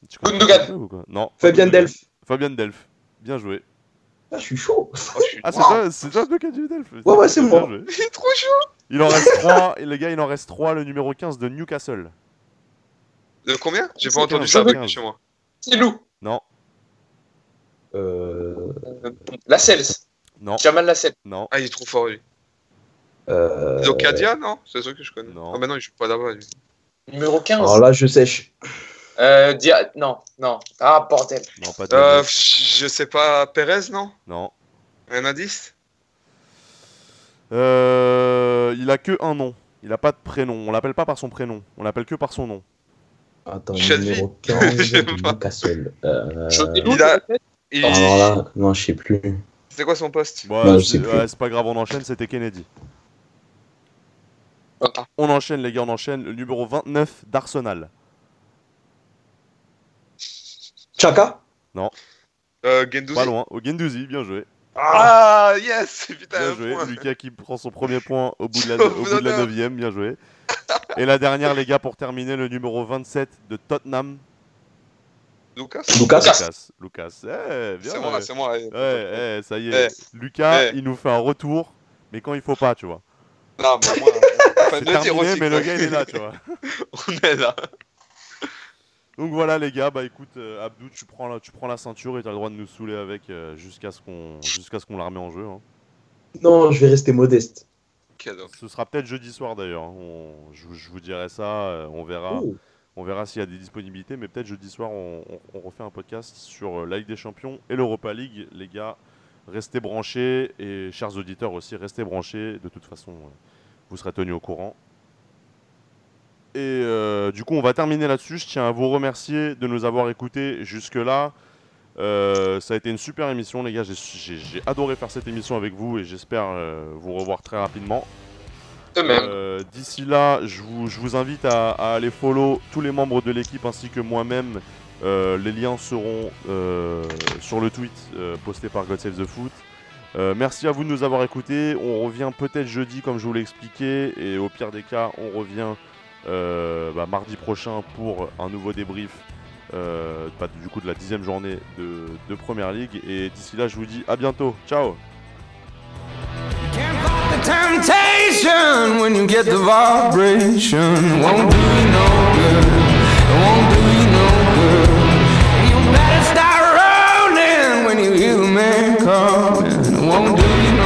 Tu connais Gundogan. ou quoi? Non. Fabien. Delph. Fabien Delph, bien joué. Ah, je suis chaud. Oh, je suis... Ah, c'est Wow. toi, c'est toi le du Delph Ouais, ouais, c'est moi. joué. Il est trop chaud. Il en reste 3, et les gars, il en reste 3, le numéro 15 de Newcastle. De combien? J'ai pas entendu 15, ça c'est après 15. chez moi. C'est Lou. Euh, Lascelles. non, Jamal Lascelles. non. Ah, il est trop fort, lui. euh, Locadia, non C'est ça que je connais. Non. Ah, bah non, il joue pas là-bas, lui. Numéro 15. Alors là, je sèche. Euh, Dia- Non, non. Ah, bordel. Non, pas de Euh, je sais pas, Perez, non Non. Un indice Euh, il a que un nom. Il a pas de prénom. On l'appelle pas par son prénom. On l'appelle que par son nom. Attends, Chadvi. numéro 15 Je sais de pas. Newcastle. Euh... Il a- Alors là, non, je sais plus. C'était quoi son poste Bah, c'est ouais, pas grave, on enchaîne, c'était Kennedy. On enchaîne, les gars, on enchaîne. Le numéro 29 d'Arsenal. Chaka? Euh, Gendouzi Pas loin. Au Gendouzi, bien joué. Ah, yes Putain, Bien joué. point. Lucas qui prend son premier point au bout de la, Au au bout bout de la d'un 9ème, bien joué. Et la dernière, les gars, pour terminer, le numéro 27 de Tottenham. Lucas Lucas Lucas. Lucas. Eh, bien. C'est moi, ouais. c'est moi. Ouais, eh, ça y est. Eh. Lucas, Eh. il nous fait un retour, mais quand il faut pas, tu vois. Non, mais moi, enfin, C'est terminé, aussi, mais quoi. le gars, il est là, tu vois. On est là. Donc voilà les gars, bah écoute euh, Abdou, tu prends la, tu prends la ceinture et tu as le droit de nous saouler avec euh, jusqu'à ce qu'on jusqu'à ce qu'on la remet en jeu. hein. Non, je vais rester modeste. Cadeau. Ce sera peut-être jeudi soir d'ailleurs. hein. On- je, vous- je vous dirai ça, euh, on verra, Oh. On verra s'il y a des disponibilités, mais peut-être jeudi soir on, refait un podcast sur euh, la Ligue des Champions et l'Europa League, les gars. Restez branchés et chers auditeurs aussi, restez branchés. De toute façon, euh, vous serez tenus au courant. Et euh, du coup, on va terminer là-dessus. Je tiens à vous remercier de nous avoir écoutés jusque-là. Ça a été une super émission, les gars. J'ai- adoré faire cette émission avec vous et j'espère vous revoir très rapidement. Euh, D'ici là, je vous, invite à, aller follow tous les membres de l'équipe ainsi que moi-même. Euh, les liens seront euh, sur le tweet posté par God Save the Foot. Merci à vous de nous avoir écoutés. On revient peut-être jeudi, comme je vous l'ai expliqué, et au pire des cas, on revient bah, mardi prochain pour un nouveau débrief bah, du coup de la dixième journée de, de Première Ligue. Et d'ici là, je vous dis à bientôt. Ciao. Temptation when you get the vibration. Won't do you no good. It Won't do you no good. You better start rolling when you hear the man coming. Won't do you